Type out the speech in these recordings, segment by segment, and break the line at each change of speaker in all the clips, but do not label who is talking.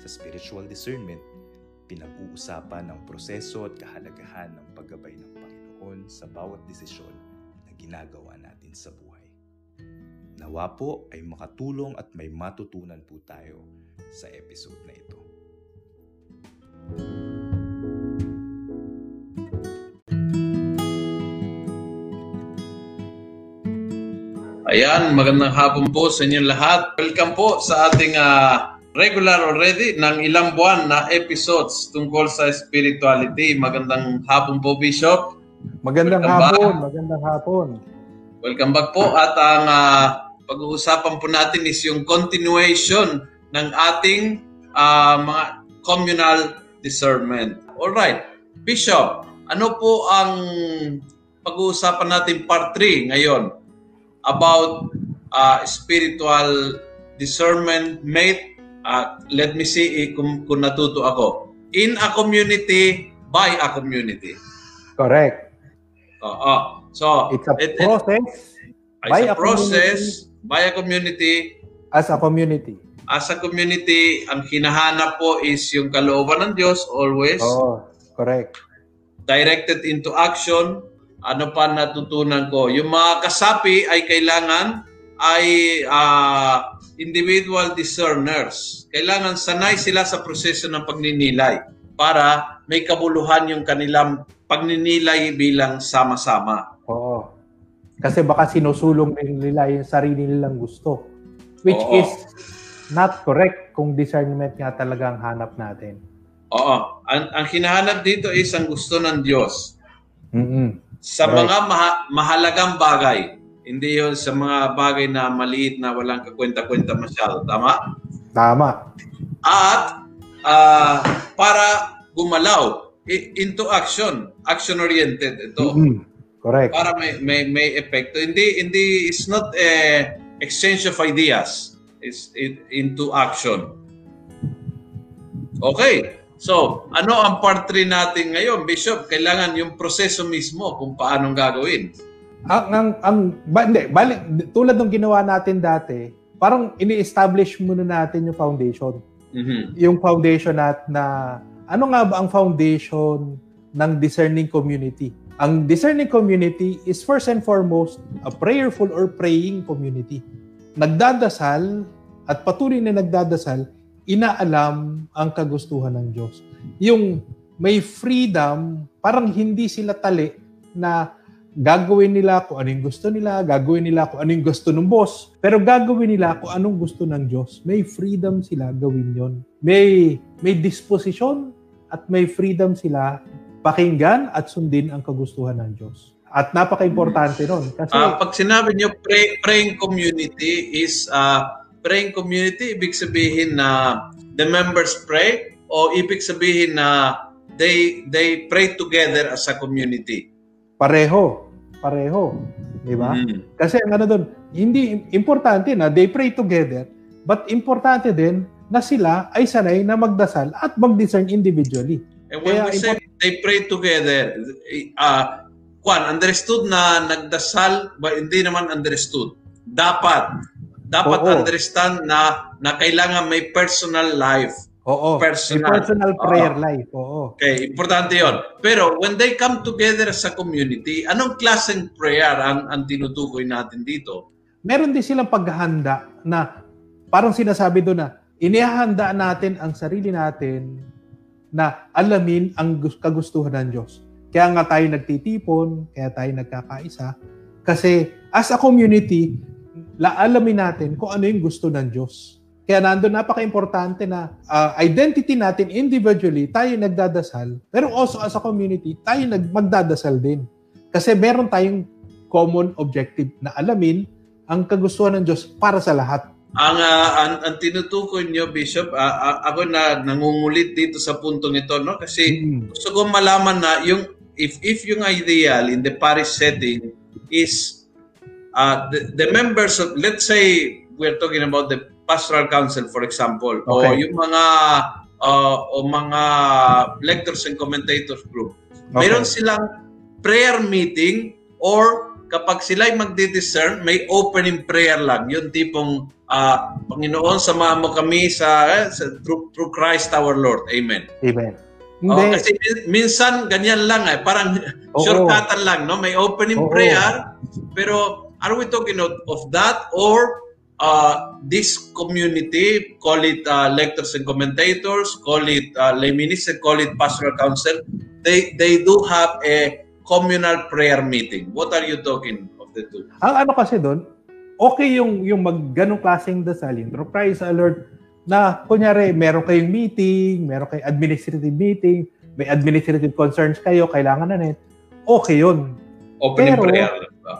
Sa spiritual discernment, pinag-uusapan ang proseso at kahalagahan ng paggabay ng Panginoon sa bawat desisyon na ginagawa natin sa buhay. Nawa po ay makatulong at may matutunan po tayo sa episode na ito.
Ayan, magandang hapon po sa inyong lahat. Welcome po sa ating uh, regular already ng ilang buwan na episodes tungkol sa spirituality. Magandang hapon po, Bishop.
Magandang Welcome hapon, back. magandang hapon.
Welcome back po at ang uh, pag-uusapan po natin is yung continuation ng ating uh, mga communal discernment. All right, Bishop, ano po ang pag-uusapan natin part 3 ngayon? about uh, spiritual discernment made uh, let me see eh, kung, kung natuto ako. In a community by a community.
Correct.
Uh, uh, so
it's a it, process.
It, by a, a process community. by a community.
As a community.
As a community ang hinahanap po is yung kalooban ng Diyos always.
Oh correct.
Directed into action. Ano pa natutunan ko? Yung mga kasapi ay kailangan ay uh, individual discerners. Kailangan sanay sila sa proseso ng pagninilay para may kabuluhan yung kanilang pagninilay bilang sama-sama.
Oo. Kasi baka sinusulong nila yung sarili nilang gusto. Which Oo. is not correct kung discernment nga talaga ang hanap natin.
Oo. Ang, ang hinahanap dito is ang gusto ng Diyos.
Mm-hmm
sa right. mga maha- mahalagang bagay. Hindi yon sa mga bagay na maliit na walang kakwenta-kwenta masyado. Tama?
Tama.
At uh, para gumalaw into action, action-oriented ito.
Mm-hmm. Correct.
Para may may may epekto. Hindi hindi it's not a exchange of ideas. It's it, into action. Okay. So, ano ang part 3 natin ngayon, Bishop? Kailangan yung proseso mismo kung paano gagawin.
Ang, ang, ang ba, hindi, balik, tulad ng ginawa natin dati, parang ini-establish muna natin yung foundation.
Mm-hmm.
Yung foundation nat na, ano nga ba ang foundation ng discerning community? Ang discerning community is first and foremost a prayerful or praying community. Nagdadasal at patuloy na nagdadasal inaalam ang kagustuhan ng Diyos. Yung may freedom, parang hindi sila tali na gagawin nila kung anong gusto nila, gagawin nila kung anong gusto ng boss, pero gagawin nila kung anong gusto ng Diyos. May freedom sila gawin yon. May, may disposition at may freedom sila pakinggan at sundin ang kagustuhan ng Diyos. At napaka-importante nun.
Kasi, uh, pag sinabi niyo pray, praying community is uh, praying community, ibig sabihin na the members pray o ibig sabihin na they they pray together as a community?
Pareho. Pareho. Di ba? Mm. Kasi ang ano doon, hindi importante na they pray together, but importante din na sila ay sanay na magdasal at mag-discern individually.
And when Kaya, we say import- they pray together, uh, Kwan, understood na nagdasal, but hindi naman understood. Dapat dapat Oo. understand na na kailangan may personal life.
Oo. Personal, personal prayer Oo. life. Oo.
Okay, importante 'yon. Pero when they come together as a community, anong klaseng prayer ang ang tinutukoy natin dito?
Meron din silang paghahanda na parang sinasabi doon na inihahanda natin ang sarili natin na alamin ang kagustuhan ng Diyos. Kaya nga tayo nagtitipon, kaya tayo nagkakaisa. Kasi as a community, laalamin natin kung ano yung gusto ng Diyos. Kaya nandun napaka-importante na uh, identity natin individually, tayo nagdadasal, pero also as a community, tayo nag magdadasal din. Kasi meron tayong common objective na alamin ang kagustuhan ng Diyos para sa lahat.
ang, uh, ang, ang tinutukoy niyo, Bishop, uh, ako na nangungulit dito sa puntong ito, no? Kasi mm. gusto ko malaman na yung if if yung ideal in the parish setting is uh, the, the members of, let's say, we're talking about the pastoral council, for example, okay. o yung mga uh, o mga lectors and commentators group. Okay. Meron silang prayer meeting or kapag sila ay magdi-discern, may opening prayer lang. Yung tipong uh, Panginoon, samahan mo kami sa, eh, sa through, through Christ our Lord. Amen.
Amen.
Oh, kasi minsan ganyan lang eh, parang oh, shortcutan lang, no? May opening oh, prayer, pero are we talking of, of that or uh, this community, call it uh, lectors and commentators, call it uh, lay minister, call it pastoral council, they they do have a communal prayer meeting. What are you talking of the two?
Ang ano kasi doon, okay yung yung mag ganong klaseng dasal, yung praise the Lord, na kunyari meron kayong meeting, meron kayong administrative meeting, may administrative concerns kayo, kailangan na net, okay yun.
Opening Pero, prayer.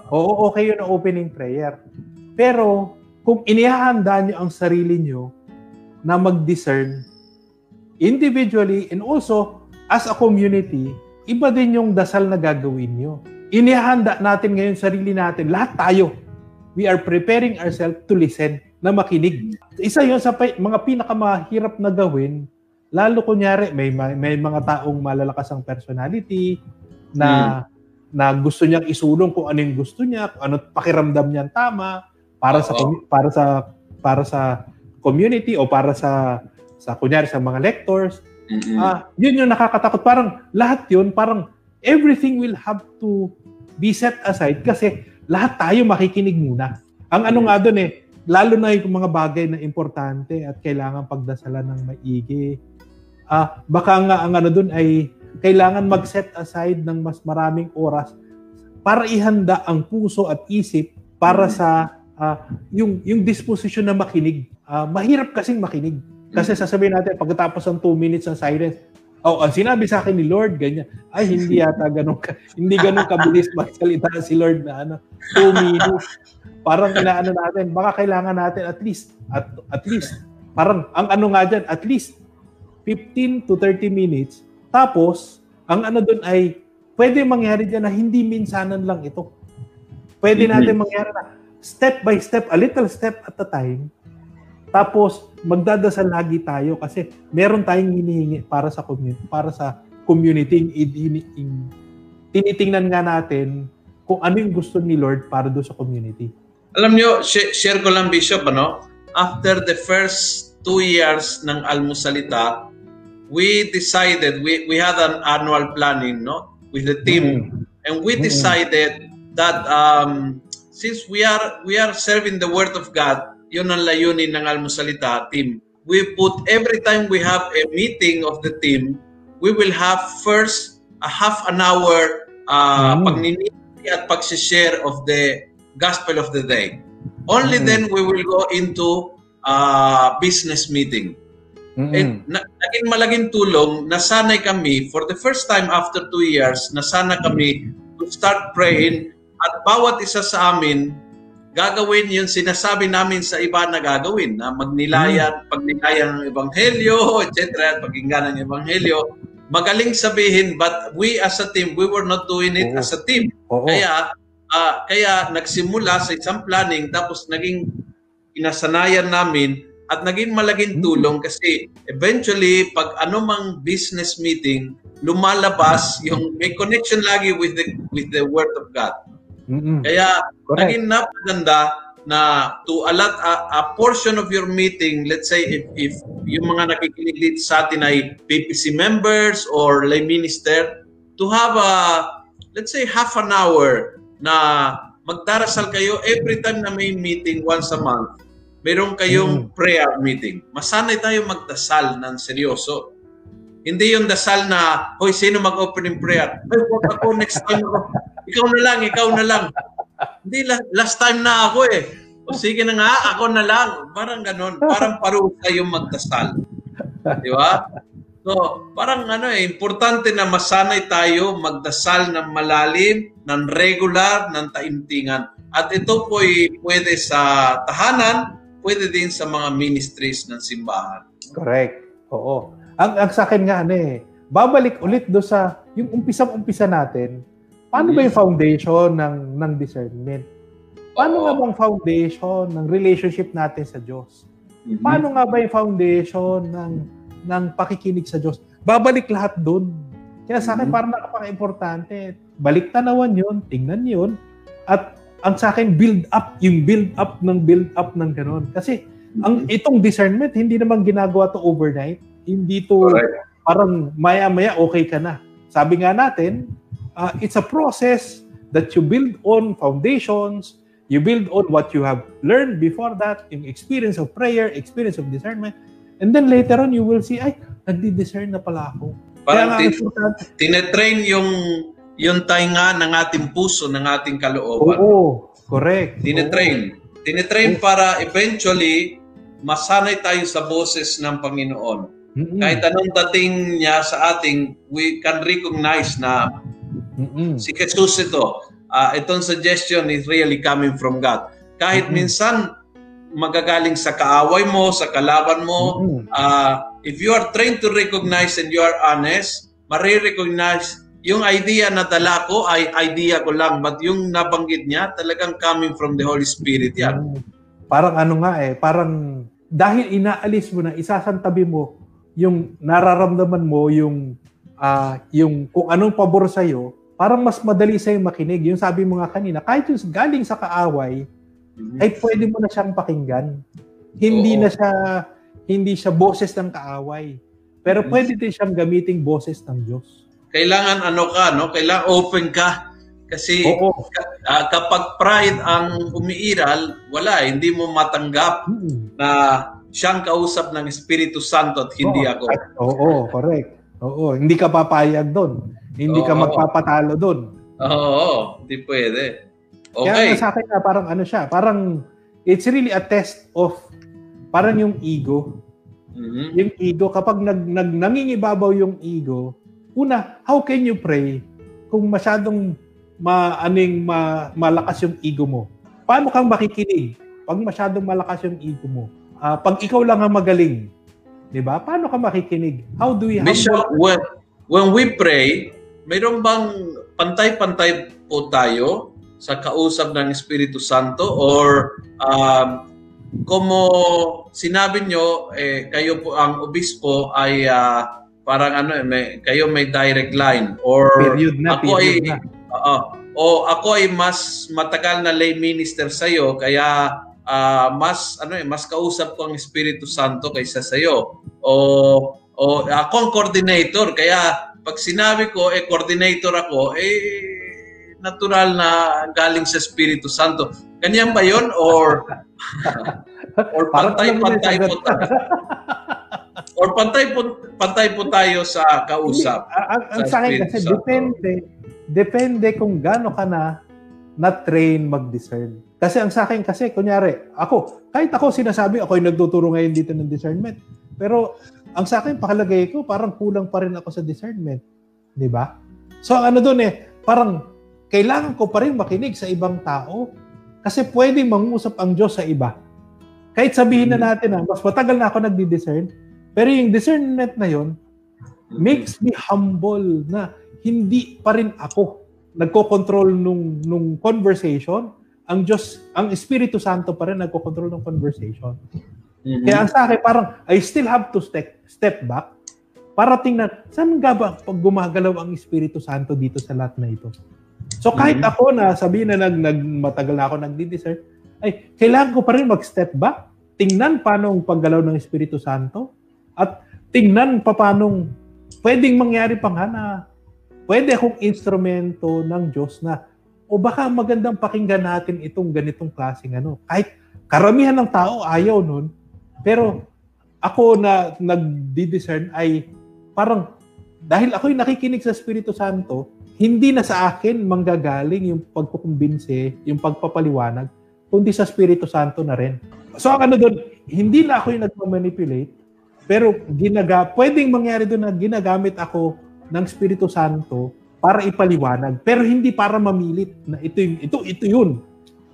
Oo, okay yun ang opening prayer. Pero, kung inihahanda nyo ang sarili nyo na mag-discern individually and also as a community, iba din yung dasal na gagawin nyo. Inihahanda natin ngayon sarili natin, lahat tayo. We are preparing ourselves to listen, na makinig. Isa yun sa mga pinakamahirap na gawin, lalo kunyari may, may mga taong malalakas ang personality na hmm. na gusto niyang isulong kung ano yung gusto niya, kung ano pakiramdam niya tama, para sa para sa para sa community o para sa sa kunyari sa mga lectors. Mm-hmm. Uh, yun yung nakakatakot. Parang lahat yun, parang everything will have to be set aside kasi lahat tayo makikinig muna. Ang ano nga doon eh, lalo na yung mga bagay na importante at kailangan pagdasalan ng maigi. Ah, baka nga ang ano doon ay kailangan mag-set aside ng mas maraming oras para ihanda ang puso at isip para sa uh, yung yung disposition na makinig. Uh, mahirap kasing makinig. Kasi sasabihin natin pagkatapos ng 2 minutes ng silence, oh, ang sinabi sa akin ni Lord ganyan. Ay hindi yata ganun ka, hindi ganun kabilis magsalita si Lord na ano, 2 minutes. Parang inaano natin, baka kailangan natin at least at at least parang ang ano nga diyan, at least 15 to 30 minutes. Tapos, ang ano doon ay pwede mangyari diyan na hindi minsanan lang ito. Pwede natin mangyari na step by step, a little step at a time. Tapos magdadasal lagi tayo kasi meron tayong hinihingi para sa community, para sa community. In, in, in, tinitingnan nga natin kung ano yung gusto ni Lord para do sa community.
Alam niyo, share ko lang Bishop, ano? After the first two years ng Almusalita, we decided, we, we had an annual planning, no? With the team. Mm-hmm. And we mm-hmm. decided mm-hmm. that um, since we are we are serving the word of God, yun ang layunin ng Almusalita team. We put every time we have a meeting of the team, we will have first a half an hour uh, mm. pagniniti at pagsishare of the gospel of the day. Only mm. then we will go into uh, business meeting. Mm-hmm. And na, naging malaking tulong, nasanay kami, for the first time after two years, nasana kami to start praying at bawat isa sa amin, gagawin yung sinasabi namin sa iba na gagawin, na magnilayan, hmm. pagnilayan ng ebanghelyo, etc. at pakinggan ng ebanghelyo. Magaling sabihin, but we as a team, we were not doing it Oo. as a team. Oo. Kaya, uh, kaya nagsimula sa isang planning, tapos naging inasanayan namin at naging malaking hmm. tulong kasi eventually pag anumang business meeting lumalabas yung may connection lagi with the with the word of God. Mm-hmm. Kaya Correct. naging napaganda na to allot a, a portion of your meeting, let's say if, if yung mga nakikinig dito sa atin ay PPC members or lay minister, to have a, let's say half an hour na magdarasal kayo every time na may meeting once a month. Meron kayong mm. prayer meeting. Masanay tayo magdasal ng seryoso. Hindi yung dasal na, hoy, sino mag-opening prayer? Ay, ako next time ako. Ikaw na lang, ikaw na lang. Hindi, last time na ako eh. O sige na nga, ako na lang. Parang ganun. Parang parusa yung magdasal. Di ba? So, parang ano eh, importante na masanay tayo magdasal ng malalim, ng regular, ng taimtingan. At ito po ay pwede sa tahanan, pwede din sa mga ministries ng simbahan.
Correct. Oo. Ang, ang sa akin nga, ano eh, babalik ulit do sa yung umpisa-umpisa natin, paano ba yung foundation ng, ng discernment? Paano nga bang foundation ng relationship natin sa Diyos?
Mhm.
Paano nga ba yung foundation ng, ng pakikinig sa Diyos? Babalik lahat doon. Kaya sa akin,
Mhm.
parang napaka-importante. Balik tanawan yun, tingnan yun. At ang sa akin, build up, yung build up ng build up ng ganun. Kasi ang itong discernment, hindi naman ginagawa to overnight. Hindi to
Correct.
parang maya-maya okay ka na. Sabi nga natin, uh, it's a process that you build on foundations, you build on what you have learned before that, yung experience of prayer, experience of discernment, and then later on you will see, ay, nagdi-discern na pala ako.
Parang
nga,
tin- tinetrain yung yung tainga ng ating puso, ng ating kalooban.
Oo, correct.
Tinetrain. Tinetrain
Oo.
para eventually masanay tayo sa boses ng Panginoon.
Mm-mm.
Kahit anong dating niya sa ating, we can recognize na
Mm-mm.
si Jesus ito, ah, itong suggestion is really coming from God. Kahit
Mhm.
minsan magagaling sa kaaway mo, sa kalaban mo,
Mm-mm.
ah, if you are trained to recognize and you are honest, marirecognize yung idea na dala ko ay idea ko lang but yung nabanggit niya talagang coming from the Holy Spirit yan.
Mm. Parang ano nga eh, parang dahil inaalis mo na, isasantabi mo yung nararamdaman mo, yung ah yung kung anong pabor sa iyo, parang mas madali sa makinig. Yung sabi mo nga kanina, kahit yung galing sa kaaway,
Mhm.
ay pwede mo na siyang pakinggan. Hindi
Oo.
na siya hindi siya boses ng kaaway. Pero
Mhm.
pwede din siyang gamiting boses ng Diyos.
Kailangan ano ka, no? Kailangan open ka. Kasi
Oo.
ah, kapag pride ang umiiral, wala, hindi mo matanggap
Mm.
na siyang kausap ng Espiritu Santo at hindi
Oo.
ako.
Oo, correct. Oo, hindi ka papayag doon. Hindi ka
Oo.
magpapatalo doon.
Oo, hindi pwede.
Kaya
Okay.
nga sa akin na parang ano siya, parang it's really a test of parang yung ego.
Mhm.
Yung ego, kapag nag, nag, nangingibabaw yung ego, una, how can you pray kung masyadong ma, aning ma, malakas yung ego mo? Paano kang makikinig pag masyadong malakas yung ego mo? Ah, pag ikaw lang ang magaling, di ba? Paano ka makikinig? How do we
Bishop, when, when we pray, mayroon bang pantay-pantay po tayo sa kausap ng Espiritu Santo or um, como sinabi nyo, eh, kayo po ang obispo ay ah, parang ano, eh, may, kayo may direct line or
Period na,
ako
period
ay
na.
Oo. o ako ay mas matagal na lay minister sa iyo kaya ah, mas ano eh mas kausap ko ang Espiritu Santo kaysa sa iyo. O o ako ang coordinator kaya pag sinabi ko eh coordinator ako eh natural na galing sa Espiritu Santo. Ganyan ba 'yon or or
na
pantay-pantay po tayo? or pantay po pantay po tayo sa kausap?
Ang, ang
Sa
akin kasi
Santo.
depende depende kung gaano ka na na-train mag-discern. Kasi ang sa akin kasi, kunyari, ako, kahit ako sinasabi, ako yung nagtuturo ngayon dito ng discernment. Pero ang sa akin, pakalagay ko, parang kulang pa rin ako sa discernment. Di ba? So ang ano doon eh, parang kailangan ko pa rin makinig sa ibang tao kasi pwedeng mangusap ang Diyos sa iba. Kahit sabihin na natin na, mas matagal na ako nagdi-discern, pero yung discernment na yon makes me humble na hindi pa rin ako nagko-control nung nung conversation ang Diyos ang Espiritu Santo pa rin nagko-control ng conversation
Mhm.
kaya ang sa akin parang I still have to step step back para tingnan saan nga ba pag gumagalaw ang Espiritu Santo dito sa lahat na ito so kahit
Mhm.
ako na sabihin na nag, nag matagal na ako nagdi-discern ay kailangan ko pa rin mag-step back tingnan paano ang paggalaw ng Espiritu Santo at tingnan pa paano pwedeng mangyari pa nga na pwede akong instrumento ng Diyos na o baka magandang pakinggan natin itong ganitong klaseng ano. Kahit karamihan ng tao ayaw nun, pero ako na nagdi-discern ay parang dahil ako'y nakikinig sa Espiritu Santo, hindi na sa akin manggagaling yung pagkukumbinse, yung pagpapaliwanag, kundi sa Espiritu Santo na rin. So ang ano doon, hindi na ako yung nagmamanipulate, pero ginaga, pwedeng mangyari doon na ginagamit ako ng Espiritu Santo para ipaliwanag, pero hindi para mamilit na ito yung, ito ito yun.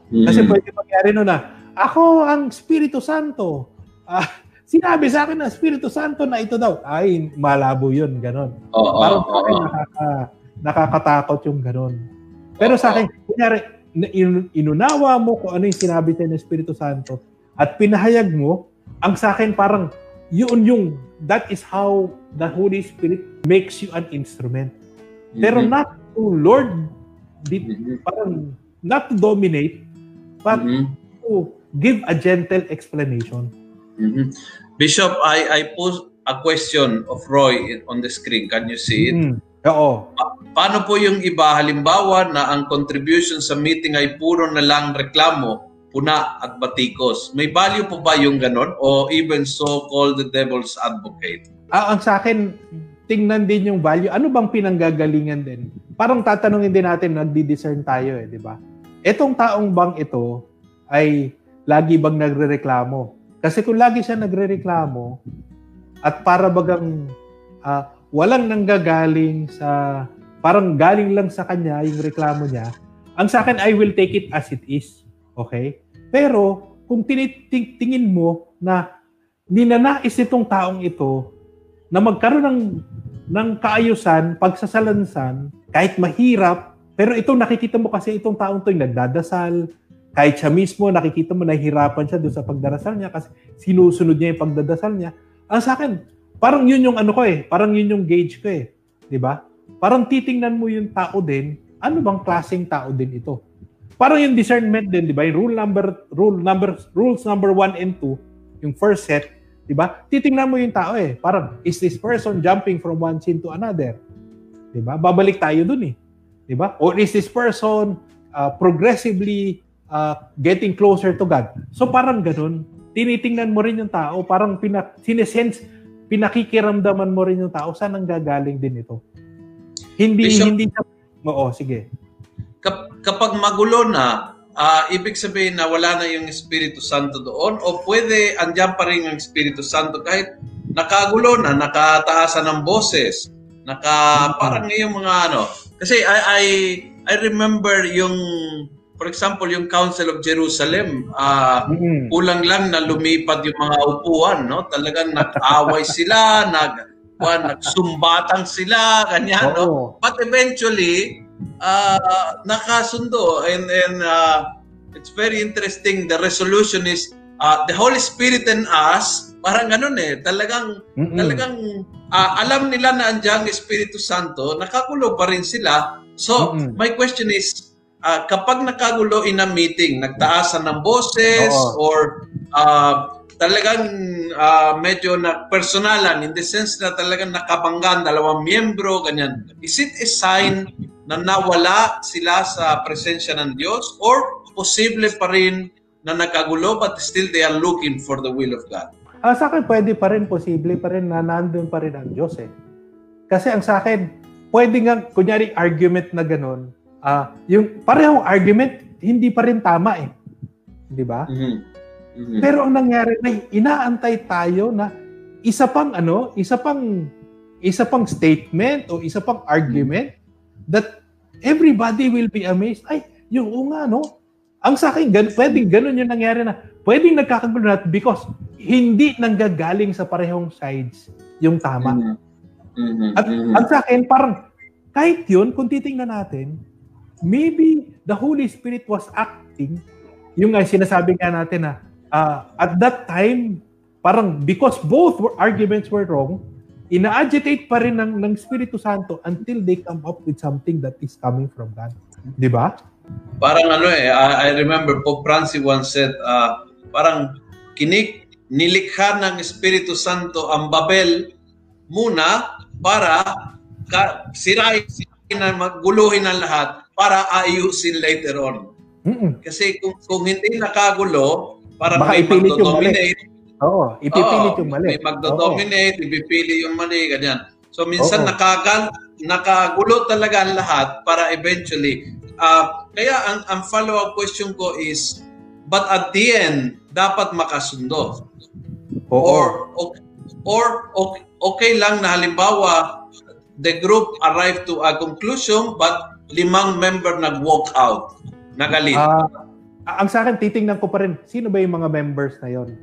Kasi
Mhm.
pwede mangyari no na ako ang Espiritu Santo. Ah, sinabi sa akin ng Espiritu Santo na ito daw. Ay, malabo yun, ganon.
Oo,
Parang
oo,
sa akin
oo.
nakaka, nakakatakot yung ganon. Pero sa akin, kunyari, in- inunawa mo kung ano yung sinabi sa'yo ng Espiritu Santo at pinahayag mo, ang sa akin parang yun yung, that is how the Holy Spirit makes you an instrument. Pero
Mhm.
not to Lord, di,
Mhm.
parang not to dominate, but
Mhm.
to give a gentle explanation.
Mhm. Bishop, I I pose a question of Roy on the screen. Can you see it?
Mm. Oo.
Paano po yung iba halimbawa na ang contribution sa meeting ay puro na lang reklamo, puna at batikos? May value po ba yung ganon o even so-called the devil's advocate?
Ah, ang sa akin, tingnan din yung value. Ano bang pinanggagalingan din? Parang tatanungin din natin, nagdi-discern tayo eh, di ba? Etong taong bang ito ay lagi bang nagrereklamo? Kasi kung lagi siya nagrereklamo at para bagang ah, walang nanggagaling sa parang galing lang sa kanya yung reklamo niya, ang sa akin, I will take it as it is. Okay? Pero kung tinitingin mo na ninanais itong taong ito na magkaroon ng ng kaayusan, pagsasalansan, kahit mahirap, pero ito nakikita mo kasi itong taong to yung nagdadasal, kahit siya mismo nakikita mo nahihirapan siya doon sa pagdarasal niya kasi sinusunod niya yung pagdadasal niya. Ang sa akin, parang yun yung ano ko eh, parang yun yung gauge ko eh, 'di ba? Parang titingnan mo yung tao din, ano bang klaseng tao din ito? Parang yung discernment din, 'di ba? Yung rule number rule number rules number 1 and 2, yung first set, 'di ba? Titingnan mo yung tao eh. Parang is this person jumping from one sin to another? 'Di ba? Babalik tayo dun eh. 'Di ba? Or is this person uh, progressively uh, getting closer to God? So parang ganun. Tinitingnan mo rin yung tao, parang pina, sinesense, pinakikiramdaman mo rin yung tao saan ang gagaling din ito. Hindi
Bishop-
hindi Oo, sige.
Kap- kapag magulo na, ah, ibig sabihin na wala na yung Espiritu Santo doon o pwede andyan pa rin yung Espiritu Santo kahit nakagulo na, nakataasan ng boses, naka parang yung mga ano. Kasi I I I remember yung for example yung Council of Jerusalem, ah
Mm.
kulang lang na lumipad yung mga upuan, no? Talagang nag-away sila, nag kuwan, nagsumbatan sila, ganyan, no?
Oo.
But eventually, uh, nakasundo and and uh, it's very interesting. The resolution is uh, the Holy Spirit and us. Parang ganun eh. Talagang
Mm-mm.
talagang uh, alam nila na andiyan ang Espiritu Santo, nakagulo pa rin sila. So,
Mm-mm.
my question is, uh, kapag nakagulo in a meeting, nagtaasan ng boses
Oo.
or uh, talagang uh, medyo na personalan in the sense na talagang nakabanggan dalawang miyembro, ganyan. Is it a sign na nawala sila sa presensya ng Diyos or posible pa rin na nakagulo but still they are looking for the will of God?
Ah, sa akin, pwede pa rin, posible pa rin na nandun pa rin ang Diyos eh. Kasi ang sa akin, pwede nga, kunyari argument na ganun, ah, yung parehong argument, hindi pa rin tama eh. Di ba?
Mhm. Mhm.
Pero ang nangyari na inaantay tayo na isa pang ano, isa pang isa pang statement o isa pang argument that everybody will be amazed. Ay, yung nga no. Ang sa akin, gan, pwedeng ganun yung nangyari na pwedeng nagkakagulo na because hindi nanggagaling sa parehong sides yung tama.
Mhm. Mhm.
At
Mhm.
ang sa akin, parang kahit yun, kung titingnan natin, maybe the Holy Spirit was acting, yung nga sinasabi nga natin na, ah, at that time, parang because both were, arguments were wrong, ina-agitate pa rin ng, ng Espiritu Santo until they come up with something that is coming from God. Di ba?
Parang ano eh, I, I remember Pope Francis once said, uh, parang kinik, nilikha ng Espiritu Santo ang Babel muna para ka, sirain na magguluhin ang lahat para ayusin later on.
Mm-mm.
Kasi kung, kung hindi nakagulo, parang
Baka
may magdodominate.
Oo, ipipilit
Oo,
yung mali.
May magdodominate, ipipili yung mali, ganyan. So minsan
Oo.
nakagal, nakagulo talaga ang lahat para eventually. ah kaya ang, ang follow-up question ko is, but at the end, dapat makasundo.
Oo.
Or, or, or okay, okay lang na halimbawa, the group arrived to a conclusion but limang member nag-walk out. Nagalit.
Ah, ang sa akin, titingnan ko pa rin, sino ba yung mga members na yon?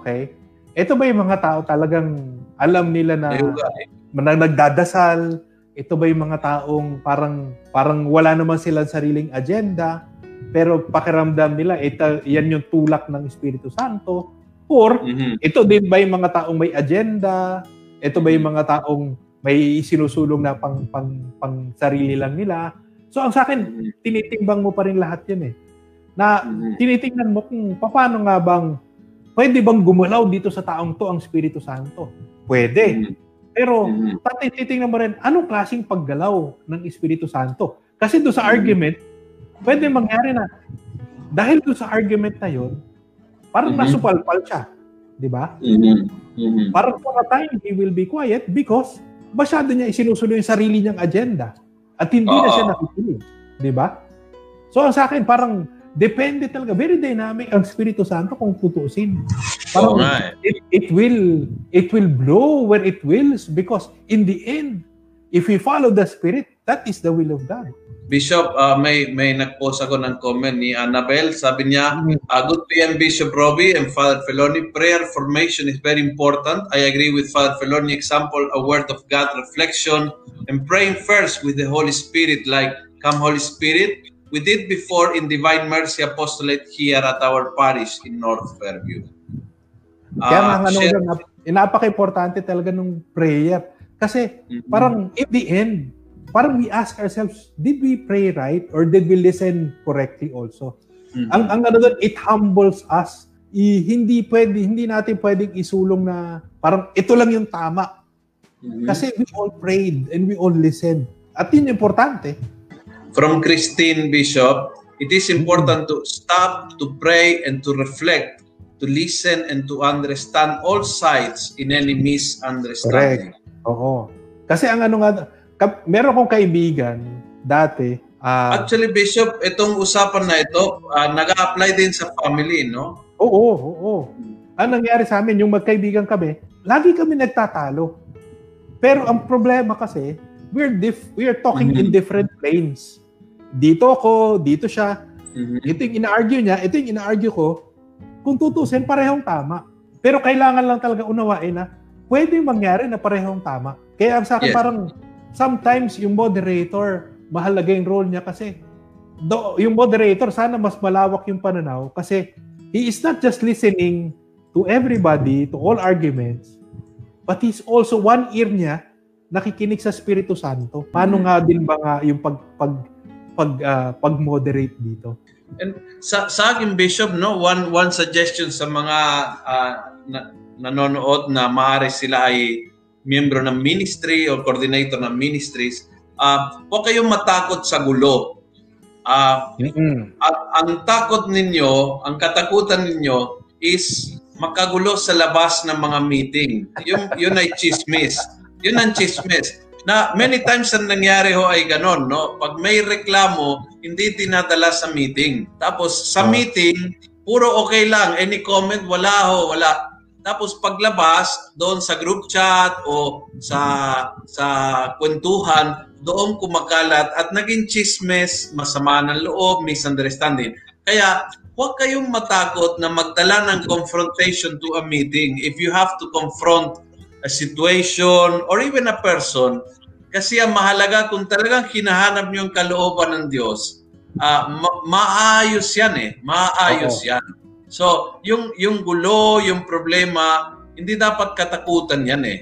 Okay? Ito ba yung mga tao talagang alam nila na, na nagdadasal? Ito ba yung mga taong parang parang wala naman silang sariling agenda? Pero pakiramdam nila, ito, yan yung tulak ng Espiritu Santo. Or, mm-hmm. ito din ba yung mga taong may agenda? Ito ba yung mga taong may sinusulong na pang, pang, pang sarili lang nila? So, ang sa akin, mm-hmm. tinitimbang mo pa rin lahat yun eh. Na mm-hmm. tinitingnan mo kung paano nga bang, pwede bang gumalaw dito sa taong to ang Espiritu Santo? Pwede. Pero, mm-hmm. titingnan mo rin, anong klaseng paggalaw ng Espiritu Santo? Kasi doon sa argument, pwede mangyari na dahil doon sa argument na yon, parang mm-hmm. nasupalpal siya. Di ba? Mm-hmm. Mm-hmm. Parang for a time, he will be quiet because masyado niya isinusulo yung sarili niyang agenda at hindi Uh-oh. na siya nakikinig. Di ba? So, ang sa akin, parang depende talaga. Very dynamic ang Espiritu Santo kung tutuusin. Parang oh, it, it will it will blow where it wills because in the end, if we follow the Spirit, that is the will of God.
Bishop, uh, may may nag-post ako ng comment ni Annabel. Sabi niya, uh, good PM Bishop Robbie and Father Feloni. Prayer formation is very important. I agree with Father Feloni example, a word of God reflection and praying first with the Holy Spirit like, come Holy Spirit. We did before in Divine Mercy Apostolate here at our parish in North Fairview.
Uh, Kaya mga share... ano, napaka-importante talaga ng prayer. Kasi mm-hmm. parang in the end, parang we ask ourselves, did we pray right or did we listen correctly also? Mm-hmm. Ang ang ano doon, it humbles us. I, hindi pwede, hindi natin pwedeng isulong na parang ito lang yung tama. Mm-hmm. Kasi we all prayed and we all listened. At yun importante.
From Christine Bishop, it is important to stop, to pray, and to reflect, to listen, and to understand all sides in any misunderstanding.
Correct. Oo. Kasi ang ano nga, meron kong kaibigan dati.
Uh, Actually, Bishop, itong usapan na ito, uh, nag-apply din sa family, no?
Oo, oo, oo. Ang nangyari sa amin, yung magkaibigan kami, lagi kami nagtatalo. Pero ang problema kasi, we're diff- we're talking mm-hmm. in different planes. Dito ako, dito siya. Mm-hmm. Ito yung ina-argue niya, ito yung ina-argue ko. Kung tutusin, parehong tama. Pero kailangan lang talaga unawain na pwede mangyari na parehong tama. Kaya sa akin yes. parang sometimes yung moderator, mahalaga yung role niya kasi do, yung moderator, sana mas malawak yung pananaw kasi he is not just listening to everybody, to all arguments, but he's also one ear niya nakikinig sa Espiritu Santo. Paano nga din ba nga yung pag pag pag uh, pag-moderate dito?
And sa, sa akin, Bishop, no, one one suggestion sa mga uh, na, nanonood na maaari sila ay miyembro ng ministry o coordinator ng ministries, uh, huwag kayong matakot sa gulo. Uh, mm-hmm. at, ang takot ninyo, ang katakutan ninyo is makagulo sa labas ng mga meeting. Yung, yun ay chismis. Yun ang chismis. Na many times ang nangyari ho ay ganon, no? Pag may reklamo, hindi dinadala sa meeting. Tapos sa oh. meeting, puro okay lang. Any comment, wala ho, wala tapos paglabas doon sa group chat o sa sa kwentuhan, doon kumakalat at naging chismes, masama ng loob, misunderstanding. Kaya huwag kayong matakot na magdala ng confrontation to a meeting if you have to confront a situation or even a person kasi ang mahalaga kung talagang hinahanap niyo yung kalooban ng Diyos, uh, ma- maayos yan eh. Maayos Oo. yan. So, yung yung gulo, yung problema, hindi dapat katakutan 'yan eh.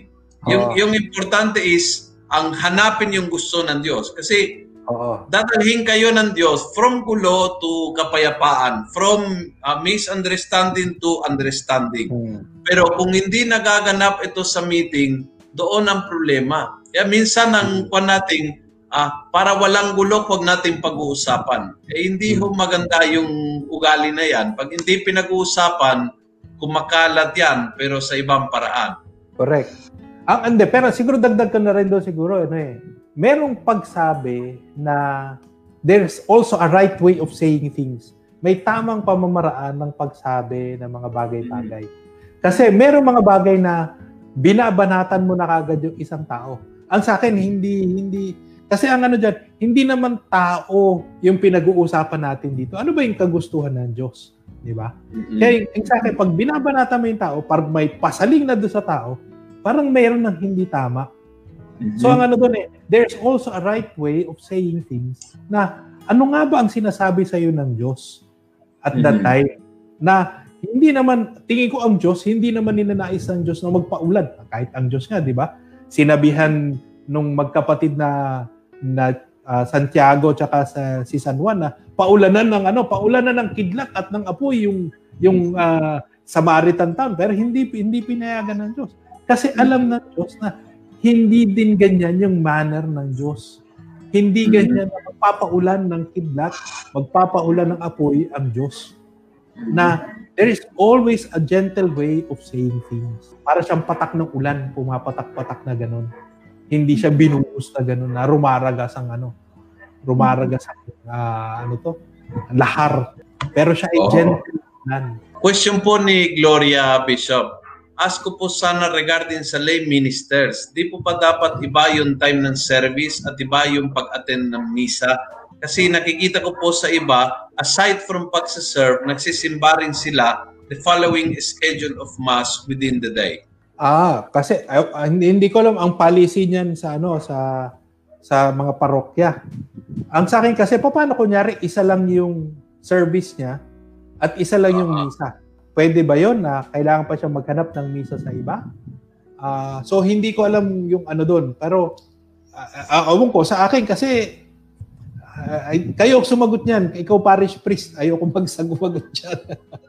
Yung oh. yung importante is ang hanapin yung gusto ng Diyos kasi Oo. Dadalhin kayo ng Diyos from gulo to kapayapaan, from uh, misunderstanding to understanding. Hmm. Pero kung hindi nagaganap ito sa meeting, doon ang problema. Kaya minsan ang hmm. nating ah, para walang gulo, huwag natin pag-uusapan. Eh, hindi ho maganda yung ugali na yan. Pag hindi pinag-uusapan, kumakalat yan, pero sa ibang paraan.
Correct. Ang ande, pero siguro dagdag ka na rin doon siguro, ano eh, merong pagsabi na there's also a right way of saying things. May tamang pamamaraan ng pagsabi ng mga bagay-bagay. Kasi merong mga bagay na binabanatan mo na kagad yung isang tao. Ang sa akin, hindi, hindi, Kasi ang ano dyan, hindi naman tao yung pinag-uusapan natin dito. Ano ba yung kagustuhan ng Diyos? Di ba?
Mm-mm.
Kaya yung sa akin, pag binabanata mo yung tao, parang may pasaling na doon sa tao, parang mayroon ng hindi tama.
Mhm.
So ang ano doon eh, there's also a right way of saying things na ano nga ba ang sinasabi sa iyo ng Diyos at that
Mhm.
time na hindi naman, tingin ko ang Diyos, hindi naman ninanais ng Diyos na magpaulan. Kahit ang Diyos nga, di ba? Sinabihan nung magkapatid na na ah, Santiago tsaka sa si San Juan na paulanan ng ano, paulanan ng kidlat at ng apoy yung yung ah, Samaritan town pero hindi hindi pinayagan ng Diyos. Kasi alam ng Diyos na hindi din ganyan yung manner ng Diyos. Hindi
Mhm.
ganyan na magpapaulan ng kidlat, magpapaulan ng apoy ang Diyos. Na there is always a gentle way of saying things. Para siyang patak ng ulan, pumapatak-patak na ganun. Hindi siya binuhos na ganun, na rumaragas ang ano, rumaragas ang ah, ano to, lahar. Pero siya ay gentle ulan.
Question po ni Gloria Bishop. Ask ko po sana regarding sa lay ministers. Di po pa dapat iba yung time ng service at iba yung pag-attend ng misa? Kasi nakikita ko po sa iba, aside from pagsaserve, nagsisimba rin sila the following schedule of mass within the day.
Ah, kasi ah, hindi, ko alam ang policy niyan sa ano sa sa mga parokya. Ang sa akin kasi paano kunyari isa lang yung service niya at isa lang yung
Ah.
misa. Pwede ba 'yon na kailangan pa siya maghanap ng misa sa iba? Ah, so hindi ko alam yung ano doon, pero uh, awon ko sa akin kasi ay, kayo sumagot niyan, ikaw parish priest, ayoko magsagumagot diyan.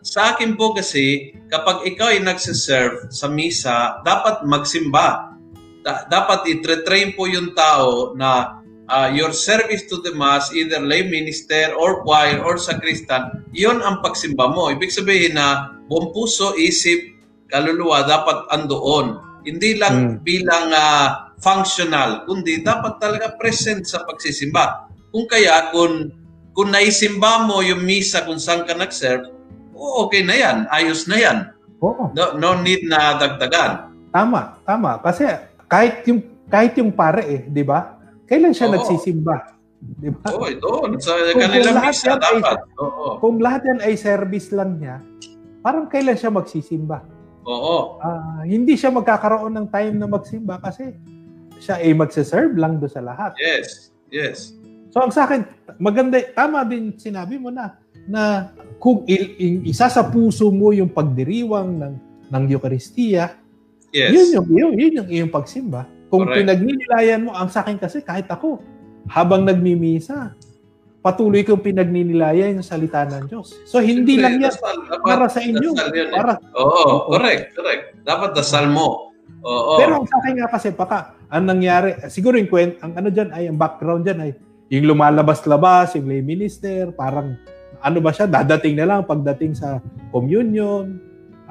Sa akin po kasi, kapag ikaw ay nagsiserve sa misa, dapat magsimba. Da- dapat i-train po yung tao na uh, your service to the mass, either lay minister or choir or sacristan, yun ang pagsimba mo. Ibig sabihin na buong puso, isip, kaluluwa dapat andoon. Hindi lang
Hmm.
bilang ah, functional, kundi dapat talaga present sa pagsisimba. Kung kaya, kung, kung naisimba mo yung misa kung saan ka nag-serve, oh, okay na yan, ayos na yan.
Oo.
No, no need na dagdagan.
Tama, tama. Kasi kahit yung kahit yung pare eh, 'di ba? Kailan siya
Oo.
nagsisimba? 'Di ba?
Oo, doon sa
Kung-
kanilang
kung
misa
yan ay-
dapat. Oo.
Kung lahat yan ay service lang niya, parang kailan siya magsisimba?
Oo.
Ah, hindi siya magkakaroon ng time na magsimba kasi siya ay magse-serve lang do sa lahat.
Yes. Yes.
So ang sa akin, maganda, tama din sinabi mo na na kung il, il- isa sa puso mo yung pagdiriwang ng ng Eucharistia,
Yes.
Yun yung, yun, yun yung iyong pagsimba. Kung
Correct.
pinagninilayan mo, ang sa akin kasi kahit ako, habang nagmimisa, patuloy kong pinagninilayan yung salita ng Diyos. So hindi
Siyempre,
lang yan
dasal. Dapat
para sa inyo.
yun eh.
Para,
Oo,
Oo.
correct, correct. Dapat dasal mo. Oo.
Pero ang sa akin nga kasi, baka, ang nangyari, siguro yung kwent, ang ano dyan ay, ang background dyan ay, yung lumalabas-labas, yung lay minister, parang, ano ba siya, dadating na lang pagdating sa communion.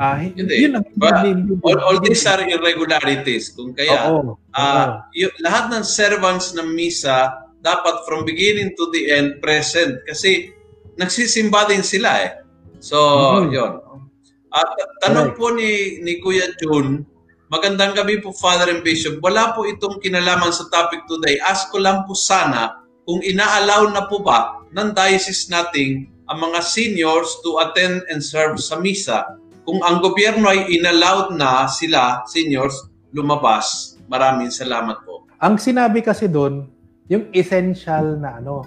Ah,
Hindi.
Yun ang, hindi-
all, all these are irregularities. Kung kaya,
Oo, oo.
Ah, y- lahat ng servants ng misa dapat from beginning to the end present kasi nagsisimba din sila eh. So,
Mhm.
'yon. At tanong po ni ni Kuya June, magandang gabi po Father and Bishop. Wala po itong kinalaman sa topic today. Ask ko lang po sana kung ina-allow na po ba ng diocese nating ang mga seniors to attend and serve sa misa. Kung ang gobyerno ay inallowed na sila, seniors, lumabas. Maraming salamat po.
Ang sinabi kasi doon, yung essential na ano.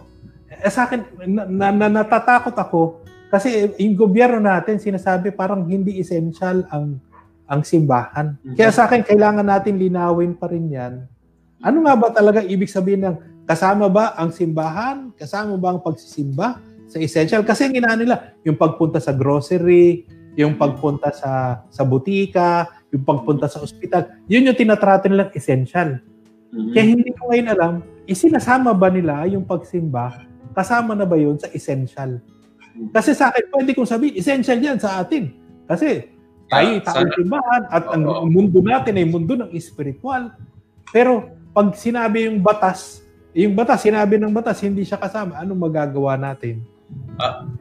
Eh, sa akin, na, na, na- natatakot ako kasi yung gobyerno natin sinasabi parang hindi essential ang ang simbahan.
Mhm.
Kaya sa akin, kailangan natin linawin pa rin yan. Ano nga ba talaga ibig sabihin ng kasama ba ang simbahan? Kasama ba ang pagsisimba sa essential? Kasi ang ginaan nila, yung pagpunta sa grocery, yung pagpunta sa sa butika, yung pagpunta sa ospital, yun yung tinatrato nilang essential.
Mhm.
Kaya hindi ko ngayon alam, isinasama ba nila yung pagsimba? Kasama na ba yun sa essential? Kasi sa akin, pwede kong sabihin, essential yan sa atin. Kasi tayo,
Yeah,
tayo simbahan at ang mundo natin ay mundo ng espiritual. Pero pag sinabi yung batas, yung batas, sinabi ng batas, hindi siya kasama, anong magagawa natin?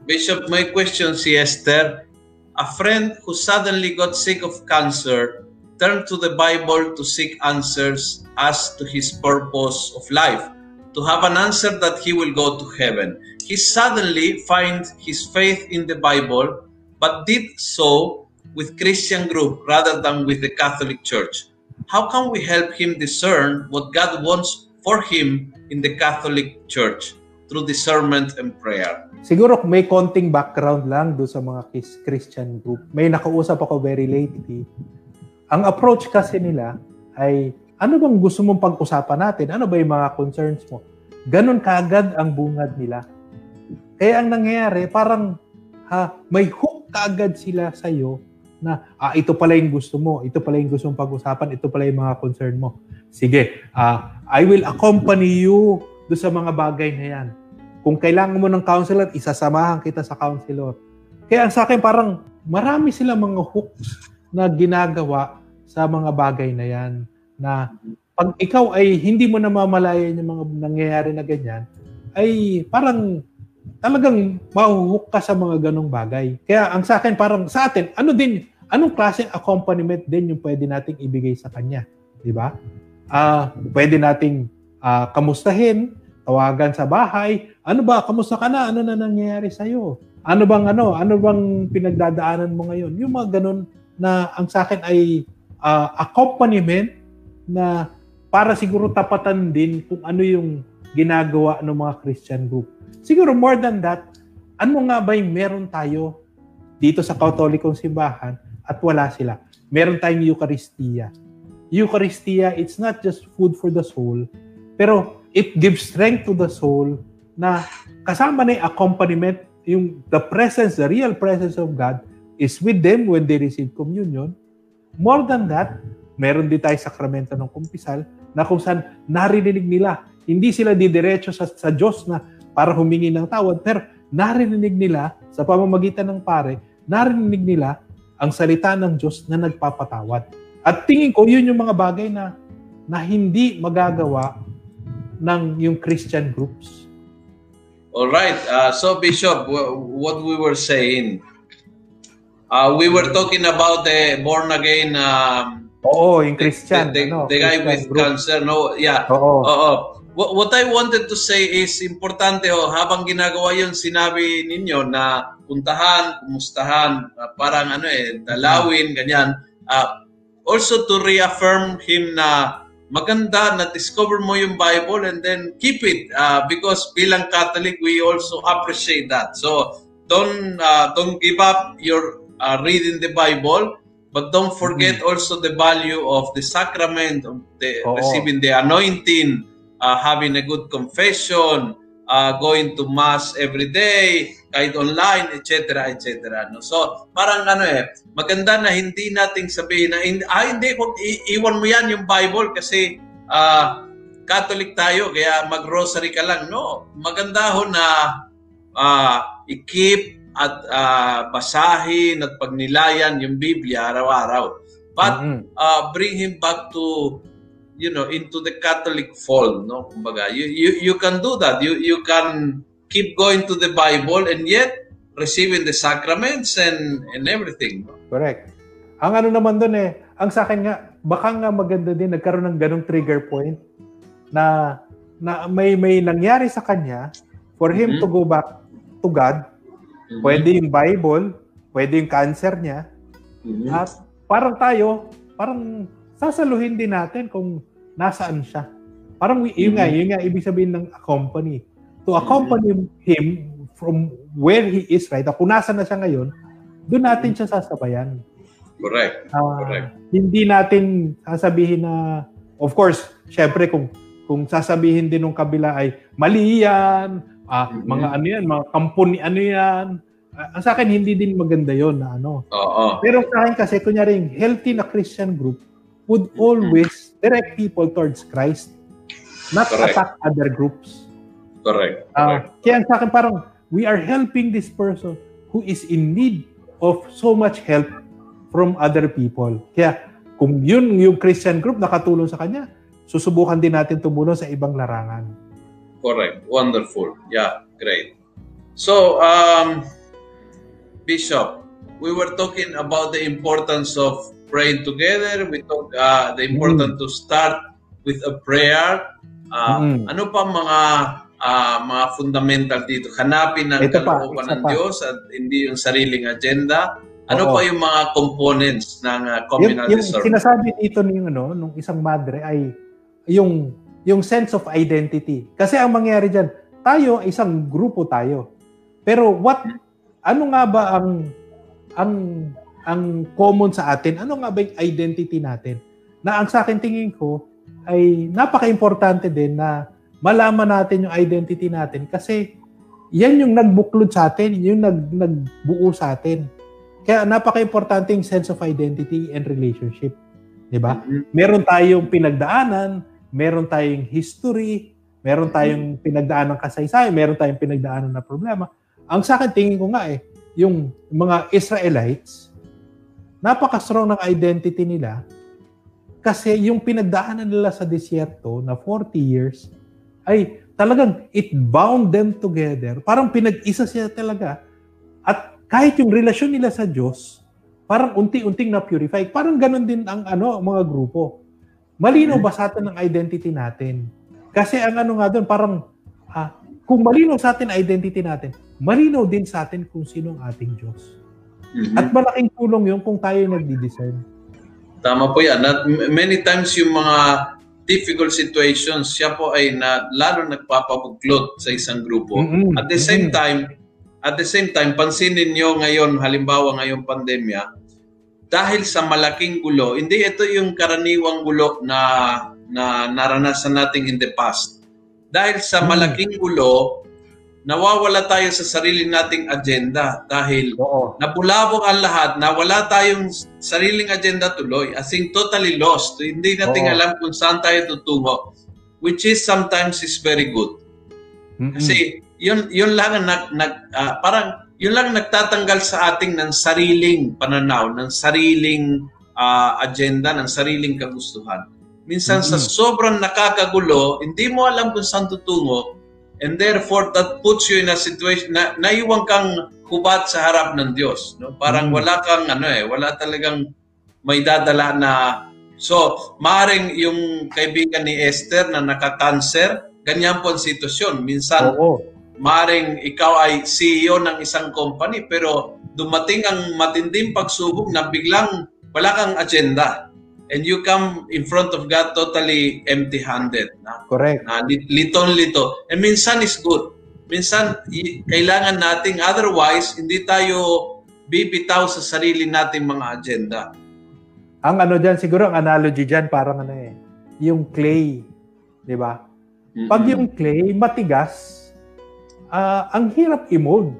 Bishop, my question si Esther. A friend who suddenly got sick of cancer turned to the Bible to seek answers as to his purpose of life. to have an answer that he will go to heaven. He suddenly finds his faith in the Bible, but did so with Christian group rather than with the Catholic Church. How can we help him discern what God wants for him in the Catholic Church through discernment and prayer?
Siguro may konting background lang do sa mga Christian group. May nakausap ako very lately. Ang approach kasi nila ay ano bang gusto mong pag-usapan natin? Ano ba yung mga concerns mo? Ganon kaagad ang bungad nila. Kaya ang nangyayari, parang ha, may hook kaagad sila sa iyo na ah, ito pala yung gusto mo, ito pala yung gusto mong pag-usapan, ito pala yung mga concern mo. Sige, uh, I will accompany you do sa mga bagay na yan. Kung kailangan mo ng counselor, isasamahan kita sa counselor. Kaya sa akin parang marami silang mga hooks na ginagawa sa mga bagay na yan na pag ikaw ay hindi mo namamalayan yung mga nangyayari na ganyan, ay parang talagang mahuhook ka sa mga ganong bagay. Kaya ang sa akin, parang sa atin, ano din, anong klase accompaniment din yung pwede nating ibigay sa kanya? Di ba? Uh, pwede nating uh, kamustahin, tawagan sa bahay, ano ba, kamusta ka na? Ano na nangyayari sa'yo? Ano bang ano? Ano bang pinagdadaanan mo ngayon? Yung mga ganun na ang sa akin ay uh, accompaniment na para siguro tapatan din kung ano yung ginagawa ng mga Christian group. Siguro more than that, ano nga ba yung meron tayo dito sa Katolikong simbahan at wala sila? Meron tayong Eucharistia. Eucharistia, it's not just food for the soul, pero it gives strength to the soul na kasama na yung accompaniment, yung the presence, the real presence of God is with them when they receive communion. More than that, meron din tayo sakramento ng kumpisal na kung saan narinig nila. Hindi sila didiretso sa, sa Diyos na para humingi ng tawad, pero narinig nila sa pamamagitan ng pare, narinig nila ang salita ng Diyos na nagpapatawad. At tingin ko, yun yung mga bagay na, na hindi magagawa ng yung Christian groups.
All right. Uh, so, Bishop, what we were saying, uh, we were talking about the born again um,
Oo, yung Christian.
The, the,
ano,
the guy
Christian
with
group.
cancer, no? Yeah.
Oo.
Oo. What, what I wanted to say is, importante ho, habang ginagawa yun, sinabi ninyo na puntahan, kumustahan, uh, parang ano eh, dalawin, ganyan. Uh, also to reaffirm him na maganda na discover mo yung Bible and then keep it uh, because bilang Catholic we also appreciate that. So don't uh, don't give up your uh, reading the Bible But don't forget mm-hmm. also the value of the sacrament, of the, receiving the anointing, uh, having a good confession, uh, going to mass every day, kahit online, etc., etc. No? So, parang ano eh, maganda na hindi nating sabihin na, ah, hindi, kung iwan mo yan yung Bible kasi uh, Catholic tayo, kaya mag-rosary ka lang. No, maganda ho na uh, i-keep at uh, basahin at pagnilayan yung Biblia araw-araw. But mm-hmm. uh, bring him back to you know into the Catholic fold, no? Kumbaga, you you you can do that. You you can keep going to the Bible and yet receiving the sacraments and and everything. No?
Correct. Ang ano naman doon eh, ang sa akin nga baka nga maganda din nagkaroon ng ganong trigger point na na may may nangyari sa kanya for him mm-hmm. to go back to God Mm-hmm. Pwede yung Bible, pwede yung cancer niya. Mm-hmm. At parang tayo, parang sasaluhin din natin kung nasaan siya. Parang mm-hmm. yun nga, yun nga ibig sabihin ng accompany. To accompany mm-hmm. him from where he is right, kung nasa na siya ngayon, doon natin siya sasabayan.
Correct. Uh, Correct.
Hindi natin sasabihin na, of course, syempre kung kung sasabihin din ng kabila ay mali yan, Ah, mm-hmm. mga ano yan, mga kampuni ano yan. Uh, sa akin hindi din maganda 'yon na ano.
Oo.
Pero sa akin kasi kunyari healthy na Christian group would always direct people towards Christ, not Correct. attack other groups.
Correct.
Uh, kaya sa akin parang we are helping this person who is in need of so much help from other people. Kaya kung yun yung Christian group nakatulong sa kanya, susubukan din natin tumulong sa ibang larangan.
Correct. Wonderful. Yeah, great. So, um, Bishop, we were talking about the importance of praying together. We talked uh, the importance mm. to start with a prayer. Uh, mm-hmm. Ano pa mga uh, mga fundamental dito? Hanapin ang kalooban ng pa. Diyos at hindi yung sariling agenda. Ano Oo. pa yung mga components ng uh, communal yung, yung
sinasabi dito ng ano, nung isang madre ay yung yung sense of identity. Kasi ang mangyari diyan, tayo isang grupo tayo. Pero what ano nga ba ang ang ang common sa atin? Ano nga ba yung identity natin? Na ang sa akin tingin ko ay napaka-importante din na malaman natin yung identity natin kasi yan yung nagbuklod sa atin, yung nag, nagbuo sa atin. Kaya napaka-importante yung sense of identity and relationship. Di ba? Mm-hmm. Meron tayong pinagdaanan, meron tayong history, meron tayong pinagdaanan kasaysayan, meron tayong pinagdaanan na problema. Ang sa akin, tingin ko nga eh, yung mga Israelites, napaka-strong ng identity nila kasi yung pinagdaanan nila sa disyerto na 40 years ay talagang it bound them together. Parang pinag-isa siya talaga. At kahit yung relasyon nila sa Diyos, parang unti-unting na-purify. Parang ganun din ang ano mga grupo. Malinaw ba sa atin ang identity natin? Kasi ang ano nga doon, parang ah, kung malinaw sa atin identity natin, malinaw din sa atin kung sino ang ating Diyos. Mm-hmm. At malaking tulong yung kung tayo nagdi-discern.
Tama po yan. At many times yung mga difficult situations, siya po ay na, lalo nagpapabuklot sa isang grupo. Mm-hmm. At the same time, at the same time, pansinin niyo ngayon, halimbawa ngayong pandemya, dahil sa malaking gulo, hindi ito yung karaniwang gulo na, na naranasan natin in the past. Dahil sa mm. malaking gulo, nawawala tayo sa sarili nating agenda dahil Oo. nabulabog ang lahat na wala tayong sariling agenda tuloy as in totally lost hindi natin Oo. alam kung saan tayo tutungo which is sometimes is very good mm-hmm. kasi yun yun lang ang nag, nag uh, parang yun lang nagtatanggal sa ating ng sariling pananaw ng sariling uh, agenda ng sariling kagustuhan minsan mm-hmm. sa sobrang nakakagulo hindi mo alam kung saan tutungo And therefore, that puts you in a situation na naiwan kang hubat sa harap ng Diyos. No? Parang mm. wala kang, ano eh, wala talagang may dadala na So, maring yung kaibigan ni Esther na naka-cancer, ganyan po ang sitwasyon. Minsan, Oo. maring ikaw ay CEO ng isang company, pero dumating ang matinding pagsubok na biglang wala kang agenda and you come in front of God totally empty-handed. Na,
Correct.
Na, litong-lito. And minsan is good. Minsan, kailangan nating, otherwise, hindi tayo bibitaw sa sarili nating mga agenda.
Ang ano dyan, siguro ang analogy dyan, parang ano eh, yung clay. Di ba? Mm-hmm. Pag yung clay, matigas, uh, ang hirap i-mold.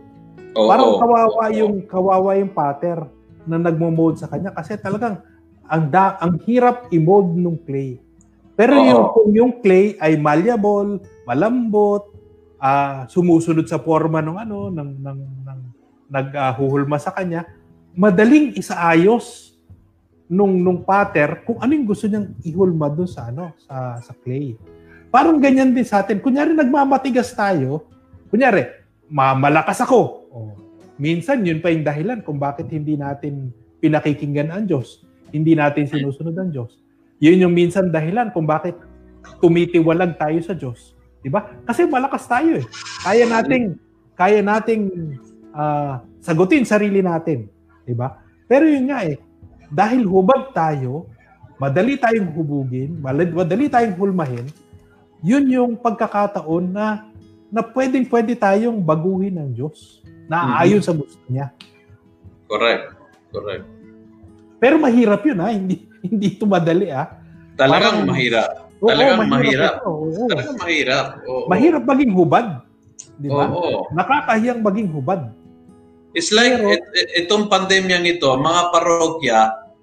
Oh, parang kawawa oh, yung kawawa yung pattern na nagmo-mold sa kanya kasi talagang ang da, ang hirap i-mold ng clay. Pero Oo. yung kung yung clay ay malleable, malambot, uh, sumusunod sa forma ng ano ng ng, ng naghuhulma uh, sa kanya, madaling isaayos nung nung pattern kung ano yung gusto niyang ihulma doon sa ano sa sa clay. Parang ganyan din sa atin. Kunyari nagmamatigas tayo, kunyari mamalakas ako. Oh, minsan yun pa yung dahilan kung bakit hindi natin pinakikinggan ang Diyos hindi natin sinusunod ang Diyos. Yun yung minsan dahilan kung bakit tumitiwalag tayo sa Diyos. 'Di ba? Kasi malakas tayo eh. Kaya nating kaya nating uh, sagutin sarili natin, 'di ba? Pero yun nga eh, dahil hubad tayo, madali tayong hubugin, madali tayong hulmahin, yun yung pagkakataon na na pwedeng pwede tayong baguhin ng Diyos na ayon mm-hmm. sa gusto niya.
Correct. Correct.
Pero mahirap yun ha, hindi hindi ito madali ha.
Talagang Parang, mahirap. Oo, Talagang mahirap. mahirap. Oo, Talagang mahirap. Oo.
Mahirap maging hubad. Di ba? Oo. Nakakahiyang maging hubad.
It's like Pero, it, it, itong pandemyang ito, mga parokya,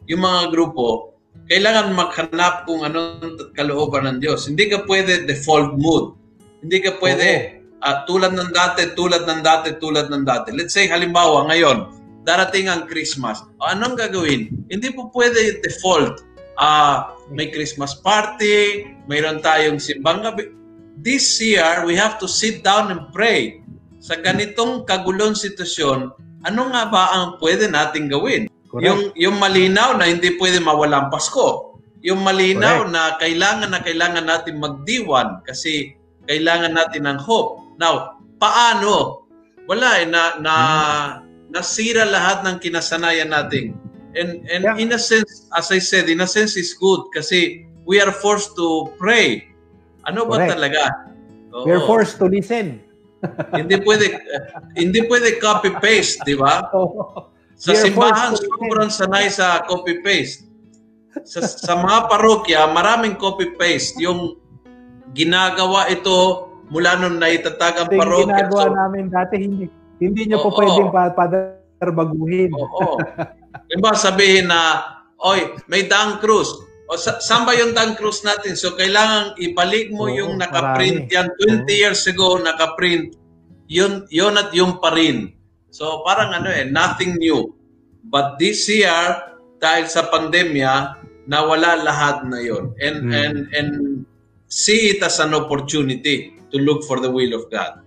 yung mga grupo, kailangan maghanap kung anong kalooban ng Diyos. Hindi ka pwede default mood. Hindi ka pwede uh, tulad ng dati, tulad ng dati, tulad ng dati. Let's say halimbawa ngayon, darating ang Christmas. O anong gagawin? Hindi po pwede default. Uh, may Christmas party, mayroon tayong simbang gabi. This year, we have to sit down and pray. Sa ganitong kagulong sitwasyon, ano nga ba ang pwede nating gawin? Correct. Yung, yung malinaw na hindi pwede mawalang Pasko. yung malinaw Correct. na kailangan na kailangan natin magdiwan kasi kailangan natin ng hope. Now, paano? Wala eh, na, na hmm. Nasira lahat ng kinasanayan natin. And, and yeah. in a sense, as I said, in a sense is good kasi we are forced to pray. Ano Correct. ba talaga?
Oo. We are forced to listen.
hindi pwede hindi pwede copy paste, di ba? Sa simbahan sobrang sanay sa copy paste. Sa, sa mga parokya, maraming copy paste. Yung ginagawa ito mula nung naitatag ang parokya.
ginagawa so, namin dati, hindi hindi niyo po pwedeng pa, baguhin.
Oo. Diba sabihin na, oy, may dang cruise. O sa, saan ba yung dang cruise natin? So kailangan ibalik mo Oo, yung nakaprint yan. 20 Oo. years ago nakaprint. Yun, yun at yung pa rin. So parang ano eh, nothing new. But this year, dahil sa pandemya, nawala lahat na yon. And, hmm. and, and see it as an opportunity to look for the will of God.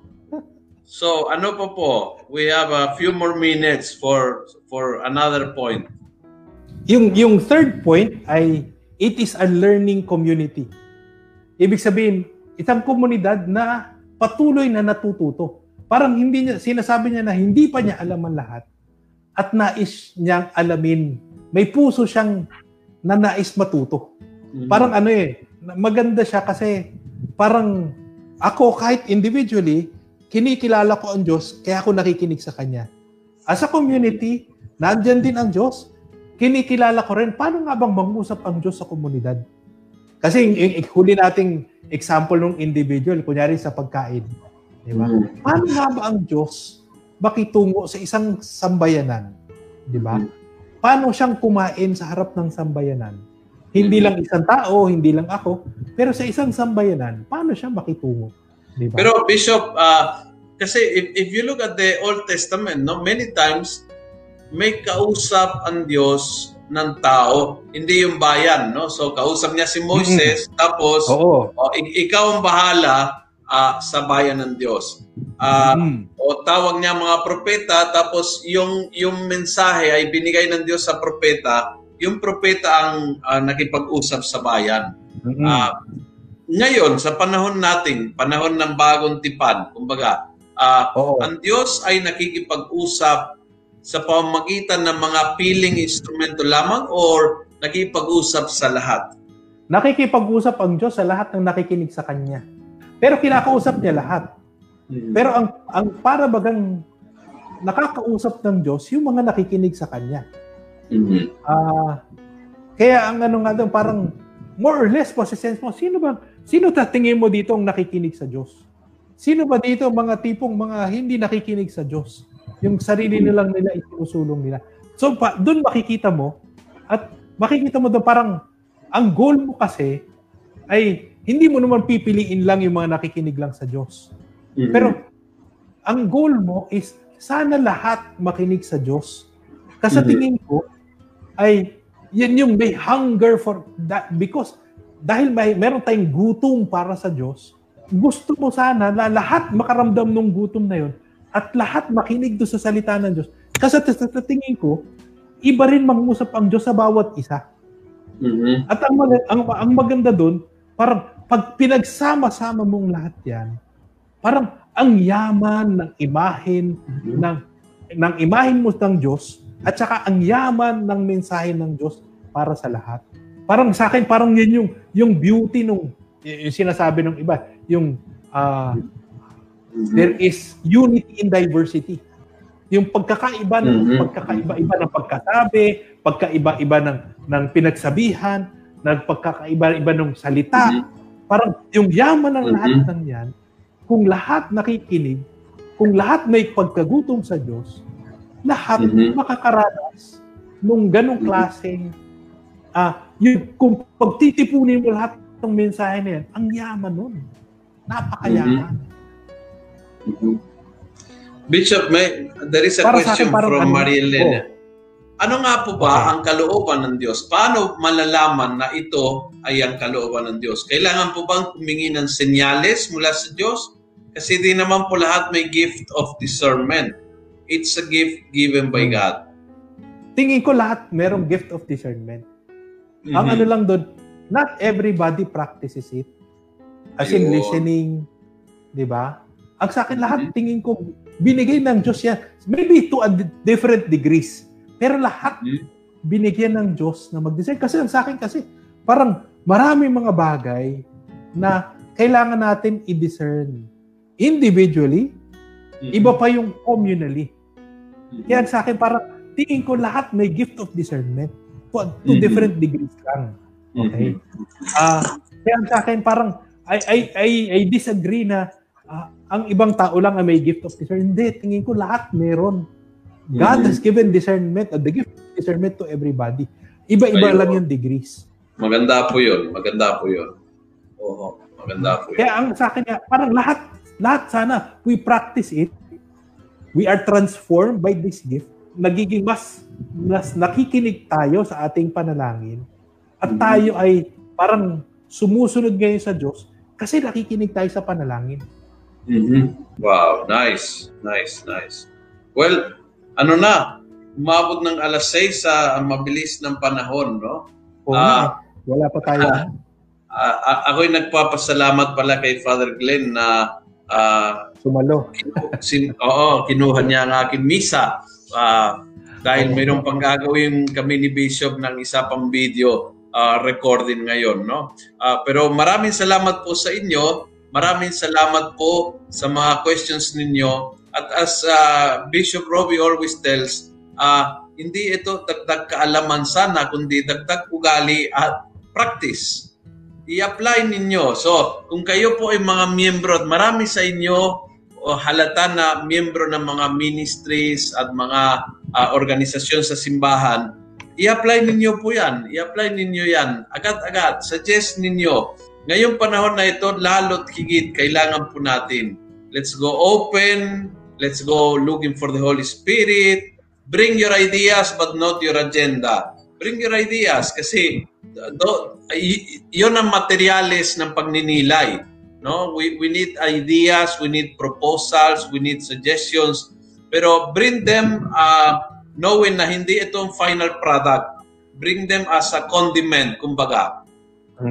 So, ano po po? We have a few more minutes for for another point.
Yung yung third point ay it is a learning community. Ibig sabihin, isang komunidad na patuloy na natututo. Parang hindi niya sinasabi niya na hindi pa niya alam ang lahat at nais niyang alamin. May puso siyang na nais matuto. Mm-hmm. Parang ano eh, maganda siya kasi parang ako kahit individually, kinikilala ko ang Diyos, kaya ako nakikinig sa Kanya. As a community, nandyan din ang Diyos. Kinikilala ko rin, paano nga bang mangusap ang Diyos sa komunidad? Kasi yung, yung huli nating example ng individual, kunyari sa pagkain. Di ba? Mm. Paano nga ba ang Diyos makitungo sa isang sambayanan? Di ba? Mm. Paano siyang kumain sa harap ng sambayanan? Hindi mm. lang isang tao, hindi lang ako, pero sa isang sambayanan, paano siya makitungo?
Diba? Pero Bishop, uh, kasi if, if you look at the Old Testament, no, many times may kausap ang Diyos ng tao, hindi yung bayan, no? So kausap niya si Moses, mm-hmm. tapos Oo. Oh, ikaw ang bahala uh, sa bayan ng Diyos. Uh, mm-hmm. O tawag niya mga propeta, tapos yung yung mensahe ay binigay ng Diyos sa propeta, yung propeta ang uh, nakipag-usap sa bayan. Mm-hmm. Uh, ngayon, sa panahon nating, panahon ng bagong tipan, kumbaga, uh, ang Diyos ay nakikipag-usap sa pamamagitan ng mga piling instrumento lamang or nakikipag-usap sa lahat?
Nakikipag-usap ang Diyos sa lahat ng nakikinig sa Kanya. Pero kinakausap niya lahat. Hmm. Pero ang ang para bagang nakakausap ng Diyos yung mga nakikinig sa Kanya. Mm-hmm. Uh, kaya ang ano nga doon, parang more or less po sa sense mo, sino ba Sino tatingin mo dito ang nakikinig sa Diyos? Sino ba dito mga tipong mga hindi nakikinig sa Diyos? Yung sarili nilang nila isinusulong nila. So pa, doon makikita mo at makikita mo doon parang ang goal mo kasi ay hindi mo naman pipiliin lang yung mga nakikinig lang sa Diyos. Mm-hmm. Pero ang goal mo is sana lahat makinig sa Diyos. Kasi mm-hmm. tingin ko ay yan yung may hunger for that because dahil may meron tayong gutom para sa Diyos, gusto mo sana na lahat makaramdam ng gutom na yon at lahat makinig do sa salita ng Diyos. Kasi sa tingin ko, iba rin mangusap ang Diyos sa bawat isa. Mm-hmm. At ang, ang, ang maganda doon, parang pag pinagsama-sama mong lahat yan, parang ang yaman ng imahin mm-hmm. ng ng imahin mo ng Diyos at saka ang yaman ng mensahe ng Diyos para sa lahat. Parang sa akin, parang yan yung, yung beauty nung, yung sinasabi ng iba, yung uh, there is unity in diversity. Yung pagkakaiba ng mm-hmm. pagkakaiba-iba ng pagkasabi, pagkaiba-iba ng ng pinagsabihan, ng pagkakaiba-iba ng salita, mm-hmm. parang yung yaman ng lahat mm-hmm. ng yan, kung lahat nakikinig, kung lahat may pagkagutom sa Diyos, lahat mm-hmm. makakaranas nung ganong klaseng ah, yung, kung pagtitipunin mo lahat ng mensahe na yan, ang yaman nun. Napakayaman.
Mm-hmm. Bishop, may, there is a Para question akin, from ano, Maria Elena. Oh. Ano nga po ba ang kalooban ng Diyos? Paano malalaman na ito ay ang kalooban ng Diyos? Kailangan po bang humingi ng senyales mula sa Diyos? Kasi di naman po lahat may gift of discernment. It's a gift given by hmm. God.
Tingin ko lahat merong gift of discernment. Mm-hmm. Ang ano lang doon, not everybody practices it. As in
Ayun.
listening, di ba? Ang sa akin lahat,
Mhm.
tingin ko, binigay ng Diyos yan. Maybe to a di- different degrees. Pero lahat,
Mhm.
binigyan ng Diyos na mag-design. Kasi ang sa akin kasi, parang marami mga bagay na kailangan natin i-discern. Individually,
Mhm.
iba pa yung communally.
Mhm.
Kaya sa akin, parang tingin ko lahat may gift of discernment. To,
Mhm.
different degrees lang. Okay. Ah, kaya sa akin parang I I I, I disagree na ah, ang ibang tao lang ay may gift of discernment. Hindi, tingin ko lahat meron. God
Mhm.
has given discernment, uh, the gift of discernment to everybody. Iba-iba
Ayun.
lang yung degrees.
Maganda po yun. Maganda po yun. Oo. Maganda po yun.
Kaya ang sa akin, parang lahat, lahat sana, we practice it. We are transformed by this gift. Nagiging mas, mas nakikinig tayo sa ating panalangin. At
Mhm.
tayo ay parang sumusunod ngayon sa Diyos kasi nakikinig tayo sa panalangin.
Mhm. Wow, nice. Nice, nice. Well, ano na, umabot ng alas 6 sa mabilis ng panahon, no?
Oo eh. Wala pa tayo.
Ah, ah, ako'y nagpapasalamat pala kay Father Glenn na ah,
Sumalo.
sin, oo, kinuha niya ang aking misa. Ah, dahil mayroong pang gagawin kami ni Bishop ng isa pang video ah, recording ngayon, no? Ah, pero maraming salamat po sa inyo. Maraming salamat po sa mga questions ninyo. At as ah, Bishop Robbie always tells, ah, hindi ito dagdag kaalaman sana, kundi dagdag ugali at practice. I-apply ninyo. So, kung kayo po ay mga miyembro at marami sa inyo o halata na miyembro ng mga ministries at mga ah, organisasyon sa simbahan, i-apply ninyo po yan. I-apply ninyo yan. Agad-agad. Suggest ninyo. Ngayong panahon na ito, lalo't higit, kailangan po natin. Let's go open. Let's go looking for the Holy Spirit. Bring your ideas but not your agenda. Bring your ideas kasi do, y- yun ang materyales ng pagninilay. No? We, we need ideas, we need proposals, we need suggestions. Pero bring them uh, knowing na hindi ito ang final product. Bring them as a condiment, kumbaga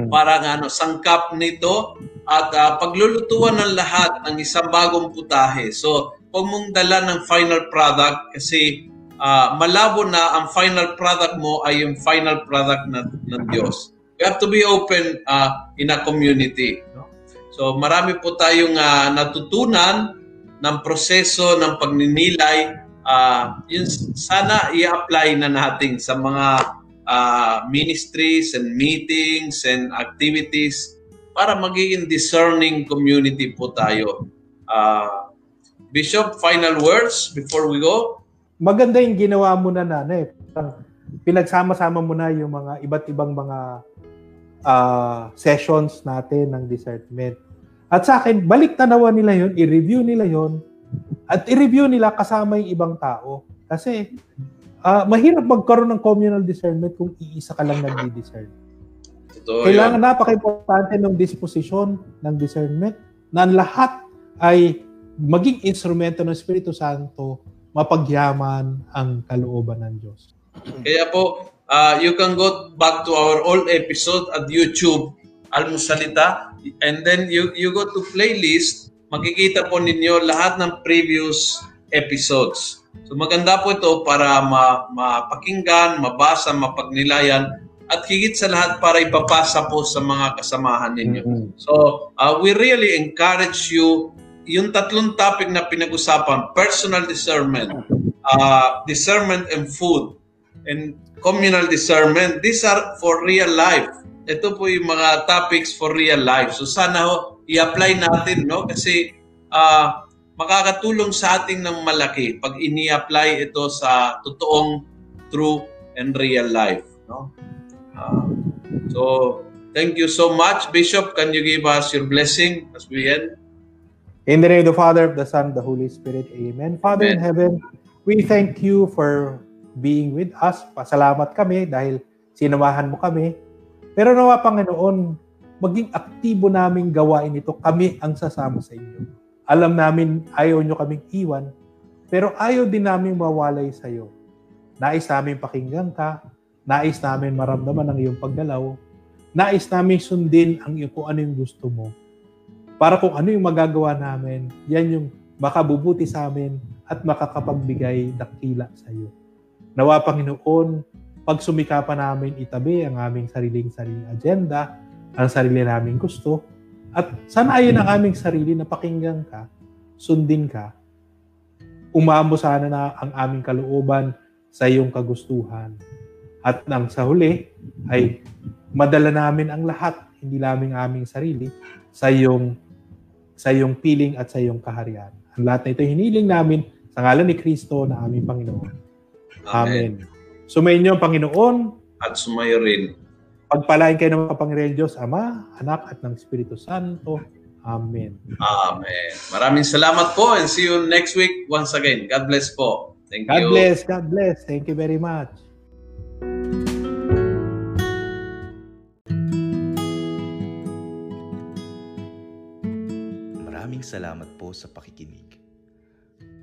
parang ano, sangkap nito at ah, paglulutuan ng lahat ng isang bagong putahe. So, huwag mong dala ng final product kasi ah, malabo na ang final product mo ay yung final product ng, ng Diyos. You have to be open ah, in a community. No? So, marami po tayong ah, natutunan ng proseso ng pagninilay. Ah, yun sana i-apply na natin sa mga uh, ministries and meetings and activities para magiging discerning community po tayo. Uh, Bishop, final words before we go?
Maganda yung ginawa mo na na. Parang Pinagsama-sama mo na yung mga iba't ibang mga ah, sessions natin ng discernment. At sa akin, balik tanawan nila yon, i-review nila yon, at i-review nila kasama yung ibang tao. Kasi ah, mahirap magkaroon ng communal discernment kung iisa ka lang nagdi-discern.
Totoo
Kailangan
yun.
napaka-importante ng disposition ng discernment na lahat ay maging instrumento ng Espiritu Santo mapagyaman ang kalooban ng Diyos.
Kaya po, uh, you can go back to our old episode at YouTube, Almusalita, and then you you go to playlist, makikita po ninyo lahat ng previous episodes. So maganda po ito para ma, mapakinggan, mabasa, mapagnilayan, at higit sa lahat para ipapasa po sa mga kasamahan ninyo. So, uh, we really encourage you yung tatlong topic na pinag-usapan, personal discernment, uh, discernment and food, and communal discernment, these are for real life. Ito po yung mga topics for real life. So sana ho, i-apply natin, no? Kasi uh, makakatulong sa ating ng malaki pag ini-apply ito sa totoong true and real life, no? Uh, so, thank you so much. Bishop, can you give us your blessing as we end?
In the name of the Father, of the Son, of the Holy Spirit. Amen. Father in
Amen.
heaven, we thank you for being with us. Pasalamat kami dahil sinamahan mo kami. Pero nawa, Panginoon, maging aktibo naming gawain ito. Kami ang sasama sa inyo. Alam namin ayaw nyo kaming iwan, pero ayaw din namin mawalay sa iyo. Nais namin pakinggan ka, nais namin maramdaman ang iyong pagdalaw, nais namin sundin ang kung ano yung gusto mo. Para kung ano yung magagawa namin, yan yung makabubuti sa amin at makakapagbigay dakila sa iyo. Nawa Panginoon, pag sumikapan namin itabi ang aming sariling sariling agenda, ang sarili naming gusto, at sanayin ang aming sarili na pakinggan ka, sundin ka, umamo sana na ang aming kalooban sa iyong kagustuhan. At nang sa huli ay madala namin ang lahat, hindi lamang aming sarili, sa iyong sa iyong piling at sa iyong kaharian. Ang lahat na ito hiniling namin sa ngalan ni Kristo na aming Panginoon. Amen. Amen. Sumayin niyo ang Panginoon.
At sumayo rin.
Pagpalain kayo ng kapangyarihan Diyos, Ama, Anak at ng Espiritu Santo. Amen.
Amen. Maraming salamat po and see you next week once again. God bless po. Thank
God
you.
God bless. God bless. Thank you very much.
Maraming salamat po sa pakikinig.